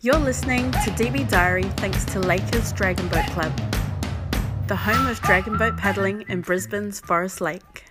You're listening to DB Diary thanks to Lakers Dragon Boat Club, the home of dragon boat paddling in Brisbane's Forest Lake.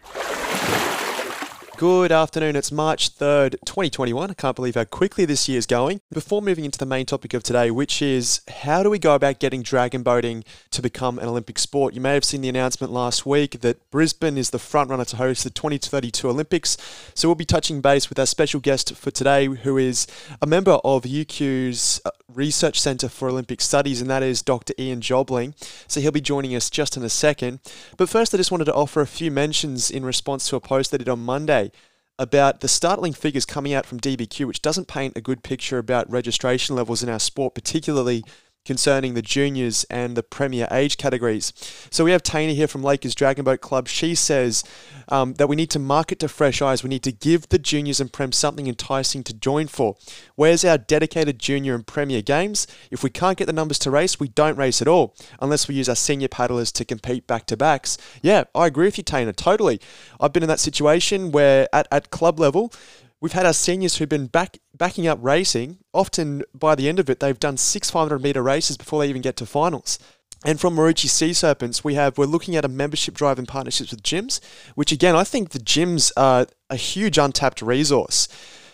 Good afternoon. It's March 3rd, 2021. I can't believe how quickly this year's going. Before moving into the main topic of today, which is how do we go about getting dragon boating to become an Olympic sport? You may have seen the announcement last week that Brisbane is the front runner to host the 2032 Olympics. So we'll be touching base with our special guest for today, who is a member of UQ's uh, Research Centre for Olympic Studies, and that is Dr. Ian Jobling. So he'll be joining us just in a second. But first, I just wanted to offer a few mentions in response to a post that I did on Monday about the startling figures coming out from DBQ, which doesn't paint a good picture about registration levels in our sport, particularly concerning the juniors and the premier age categories. So we have Tana here from Lakers Dragon Boat Club. She says um, that we need to market to fresh eyes. We need to give the juniors and prem something enticing to join for. Where's our dedicated junior and premier games? If we can't get the numbers to race, we don't race at all, unless we use our senior paddlers to compete back to backs. Yeah, I agree with you, Tana, totally. I've been in that situation where at, at club level, We've had our seniors who've been back backing up racing. Often by the end of it, they've done six 500 meter races before they even get to finals. And from Maroochy Sea Serpents, we have we're looking at a membership drive in partnerships with gyms, which again I think the gyms are a huge untapped resource.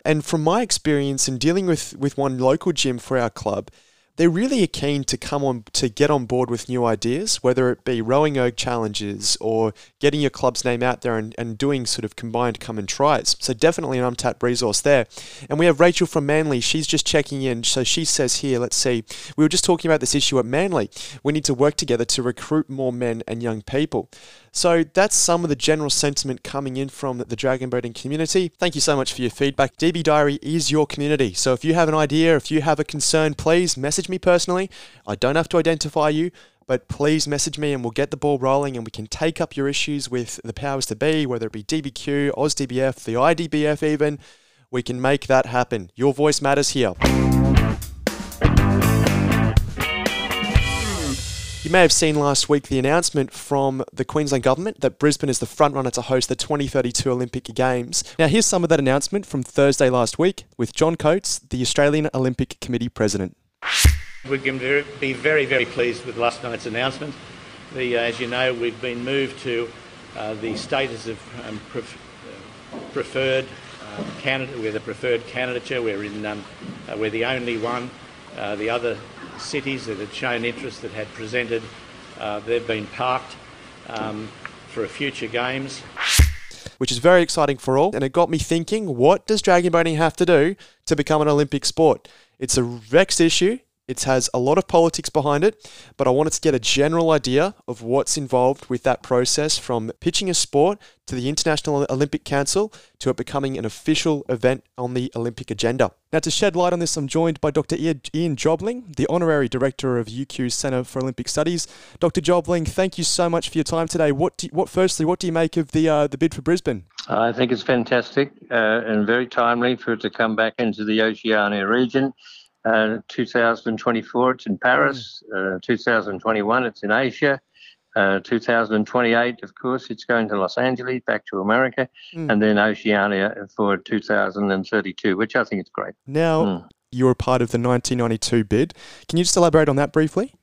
And from my experience in dealing with with one local gym for our club, they really keen to come on to get on board with new ideas, whether it be rowing erg challenges or getting your club's name out there and, and doing sort of combined come and tries. So definitely an untapped resource there. And we have Rachel from Manly. She's just checking in. So she says here, let's see, we were just talking about this issue at Manly. We need to work together to recruit more men and young people. So that's some of the general sentiment coming in from the dragon boating community. Thank you so much for your feedback. DB Diary is your community. So if you have an idea, if you have a concern, please message me personally. I don't have to identify you, but please message me and we'll get the ball rolling and we can take up your issues with the powers to be, whether it be DBQ, AusDBF, the IDBF even. We can make that happen. Your voice matters here. You may have seen last week the announcement from the Queensland Government that Brisbane is the frontrunner to host the 2032 Olympic Games. Now, here's some of that announcement from Thursday last week with John Coates, the Australian Olympic Committee President. We can be very, very pleased with last night's announcement. The, uh, as you know, we've been moved to uh, the status of um, pref- uh, preferred uh, candidate. We're the preferred candidature. We're in. Um, uh, we're the only one. Uh, the other cities that had shown interest, that had presented, uh, they've been parked um, for future games. Which is very exciting for all, and it got me thinking: what does dragon boating have to do to become an Olympic sport? It's a vexed issue. It has a lot of politics behind it, but I wanted to get a general idea of what's involved with that process from pitching a sport to the International Olympic Council to it becoming an official event on the Olympic agenda. Now, to shed light on this, I'm joined by Dr. Ian Jobling, the Honorary Director of UQ's Centre for Olympic Studies. Dr. Jobling, thank you so much for your time today. What, do, what firstly, what do you make of the uh, the bid for Brisbane? I think it's fantastic uh, and very timely for it to come back into the Oceania region. Uh, 2024, it's in Paris. Mm. Uh, 2021, it's in Asia. Uh, 2028, of course, it's going to Los Angeles, back to America, mm. and then Oceania for 2032, which I think is great. Now, mm. you were part of the 1992 bid. Can you just elaborate on that briefly?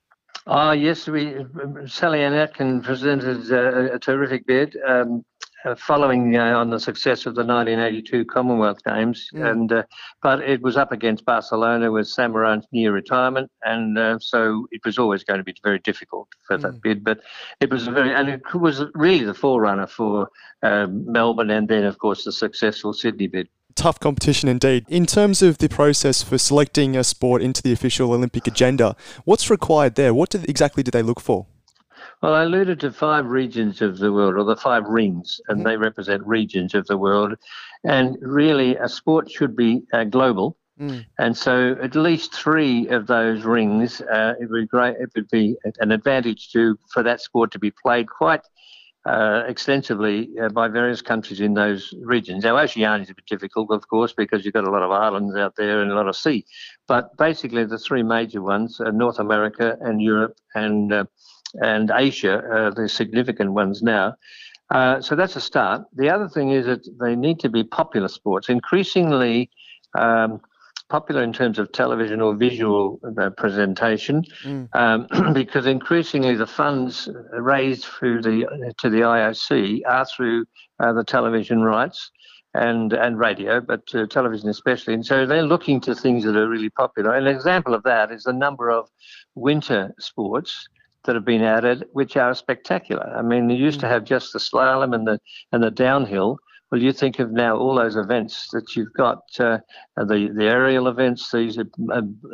Ah, yes, we Sally Ann Atkin presented uh, a terrific bid. Um, uh, following uh, on the success of the 1982 Commonwealth Games, mm. and uh, but it was up against Barcelona with Samaranch's near retirement, and uh, so it was always going to be very difficult for mm. that bid. But it was a very and it was really the forerunner for um, Melbourne, and then of course the successful Sydney bid tough competition indeed. In terms of the process for selecting a sport into the official Olympic agenda, what's required there? What did, exactly do they look for? Well, I alluded to five regions of the world, or the five rings, and mm-hmm. they represent regions of the world. And really, a sport should be uh, global. Mm. And so, at least three of those rings, uh, it would be great. It would be an advantage to for that sport to be played quite uh, extensively uh, by various countries in those regions. Now, Oceania is a bit difficult, of course, because you've got a lot of islands out there and a lot of sea. But basically, the three major ones are North America and Europe and uh, and Asia, uh, the significant ones now. Uh, so that's a start. The other thing is that they need to be popular sports. Increasingly, um, popular in terms of television or visual uh, presentation, mm. um, because increasingly the funds raised through the to the IOC are through uh, the television rights and and radio, but uh, television especially. And so they're looking to things that are really popular. An example of that is the number of winter sports that have been added, which are spectacular. I mean, you used to mm. have just the slalom and the and the downhill. Well, you think of now all those events that you've got uh, the the aerial events, these uh,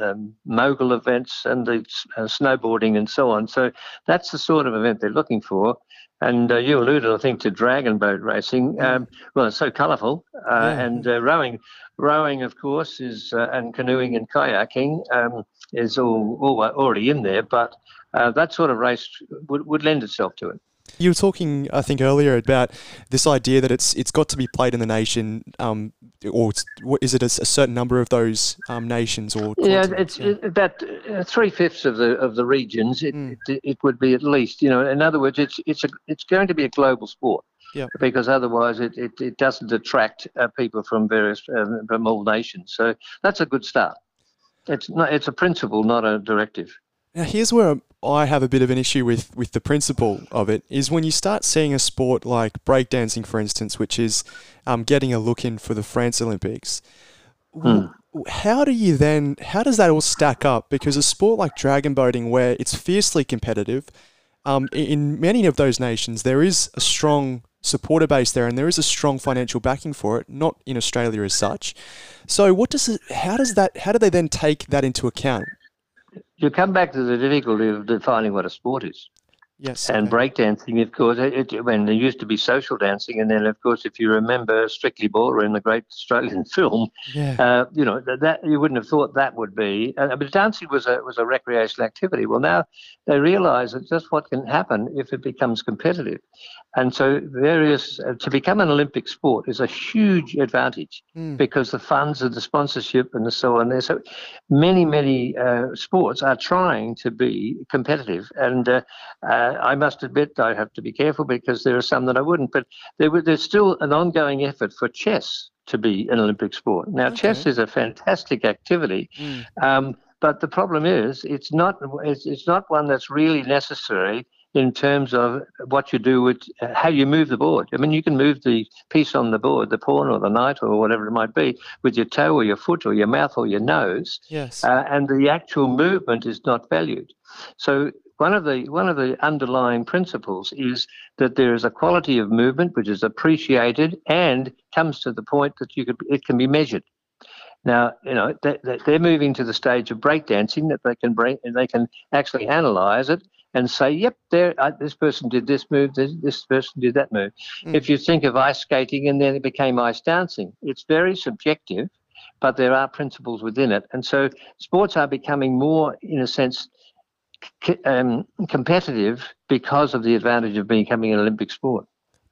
um, mogul events, and the uh, snowboarding and so on. So that's the sort of event they're looking for. And uh, you alluded, I think, to dragon boat racing. Um, well, it's so colourful, uh, yeah. and uh, rowing. Rowing, of course, is and canoeing and kayaking um, is all, all already in there. But uh, that sort of race would, would lend itself to it. You were talking, I think, earlier about this idea that it's it's got to be played in the nation, um, or is it a, a, certain number of those um, nations or? Yeah, it's yeah. about uh, three fifths of the of the regions. It, mm. it, it would be at least, you know. In other words, it's it's a it's going to be a global sport. Yeah. Because otherwise, it, it, it doesn't attract uh, people from various um, from all nations. So that's a good start. It's not, it's a principle, not a directive. Now, here's where I have a bit of an issue with, with the principle of it is when you start seeing a sport like breakdancing, for instance, which is um, getting a look in for the France Olympics. Hmm. How do you then, how does that all stack up? Because a sport like dragon boating, where it's fiercely competitive, um, in many of those nations, there is a strong supporter base there and there is a strong financial backing for it, not in Australia as such. So, what does it, how does that, how do they then take that into account? You come back to the difficulty of defining what a sport is. Yes. And breakdancing, of course, it, it, when there used to be social dancing, and then, of course, if you remember Strictly Ballroom, the great Australian film, yeah. uh, you know that, that, you wouldn't have thought that would be. Uh, but dancing was a was a recreational activity. Well, now they realise that just what can happen if it becomes competitive, and so various uh, to become an Olympic sport is a huge advantage mm. because the funds and the sponsorship and the so on. There, so many many uh, sports are trying to be competitive and uh, uh, uh, I must admit I have to be careful because there are some that I wouldn't. But there, there's still an ongoing effort for chess to be an Olympic sport. Now, okay. chess is a fantastic activity. Mm. Um, but the problem is, it's not it's, it's not one that's really necessary in terms of what you do with how you move the board. I mean, you can move the piece on the board, the pawn or the knight or whatever it might be, with your toe or your foot or your mouth or your nose. Yes. Uh, and the actual movement is not valued. So one of the one of the underlying principles is that there is a quality of movement which is appreciated and comes to the point that you could it can be measured. Now, you know they, they're moving to the stage of breakdancing that they can break and they can actually analyze it and say, "Yep, there uh, this person did this move, this, this person did that move." Mm. If you think of ice skating and then it became ice dancing, it's very subjective, but there are principles within it, and so sports are becoming more, in a sense, um, competitive because of the advantage of becoming an Olympic sport.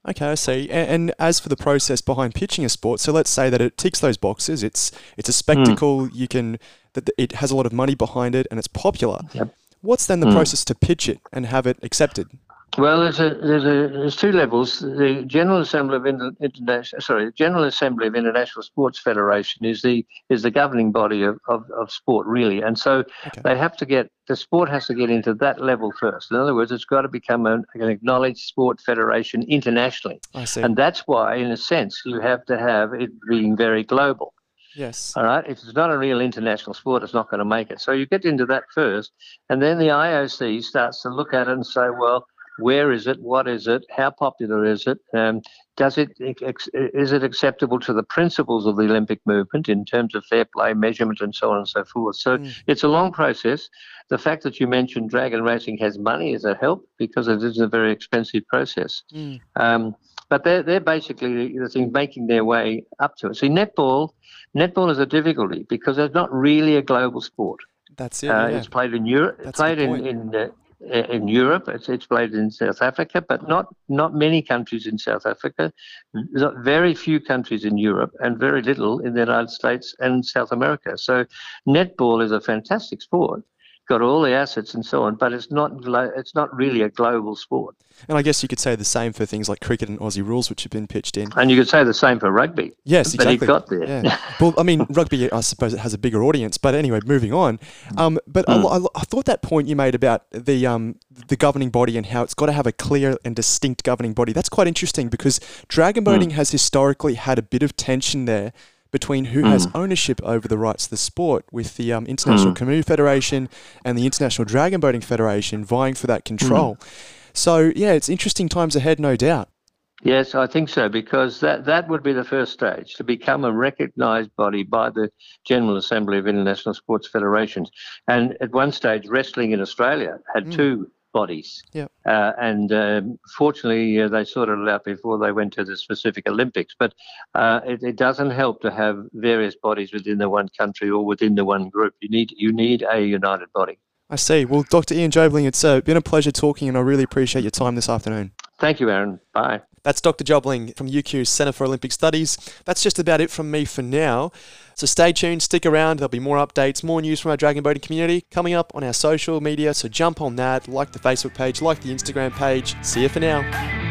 Okay, I see. And, and, as for the process behind pitching a sport, so let's say that it ticks those boxes. It's it's a spectacle. Mm. You can that it has a lot of money behind it, and it's popular. Yep. What's then the mm. process to pitch it and have it accepted? Well, there's a, there's a there's two levels. The General Assembly of Inter- International sorry, General Assembly of International Sports Federation is the is the governing body of, of, of sport really, and so okay. they have to get the sport has to get into that level first. In other words, it's got to become an, an acknowledged sport federation internationally, I see. and that's why, in a sense, you have to have it being very global. Yes. All right. If it's not a real international sport, it's not going to make it. So you get into that first, and then the IOC starts to look at it and say, well where is it? What is it? How popular is it? Um, does it is it acceptable to the principles of the Olympic movement in terms of fair play, measurement, and so on and so forth? So mm. it's a long process. The fact that you mentioned dragon racing has money is a help because it is a very expensive process. Mm. Um, but they're, they're basically the thing making their way up to it. See, netball, netball is a difficulty because it's not really a global sport. That's it. Uh, yeah. It's played in Europe. That's played in, in uh, Uh, in Europe. It's, it's played in South Africa, but not not many countries in South Africa. Very few countries in Europe, and very little in the United States and South America. So, netball is a fantastic sport, got all the assets and so on, but it's not it's not really a global sport. And I guess you could say the same for things like cricket and Aussie rules, which have been pitched in. And you could say the same for rugby. Yes, exactly. But he got there. Yeah. well, I mean, rugby, I suppose it has a bigger audience. But anyway, moving on. Um, but mm. I, I, thought that point you made about the um, the governing body and how it's got to have a clear and distinct governing body. That's quite interesting because dragon boating mm. has historically had a bit of tension there between who mm. has ownership over the rights to the sport, with the um, International mm. Canoe Federation and the International Dragon Boating Federation vying for that control. Mm. So, yeah, it's interesting times ahead, no doubt. Yes, I think so, because that, that would be the first stage to become a recognised body by the General Assembly of International Sports Federations. And at one stage, wrestling in Australia had mm. two bodies. Yeah. Uh, and um, fortunately, uh, they sorted it out before they went to the specific Olympics. But uh, it, it, doesn't help to have various bodies within the one country or within the one group. You need you need a united body. I see. Well, Dr. Ian Jobling, it's uh, been a pleasure talking, and I really appreciate your time this afternoon. Thank you, Aaron. Bye. That's Dr. Jobling from UQ's Centre for Olympic Studies. That's just about it from me for now. So stay tuned, stick around. There'll be more updates, more news from our dragon boating community coming up on our social media. So jump on that, like the Facebook page, like the Instagram page. See you for now.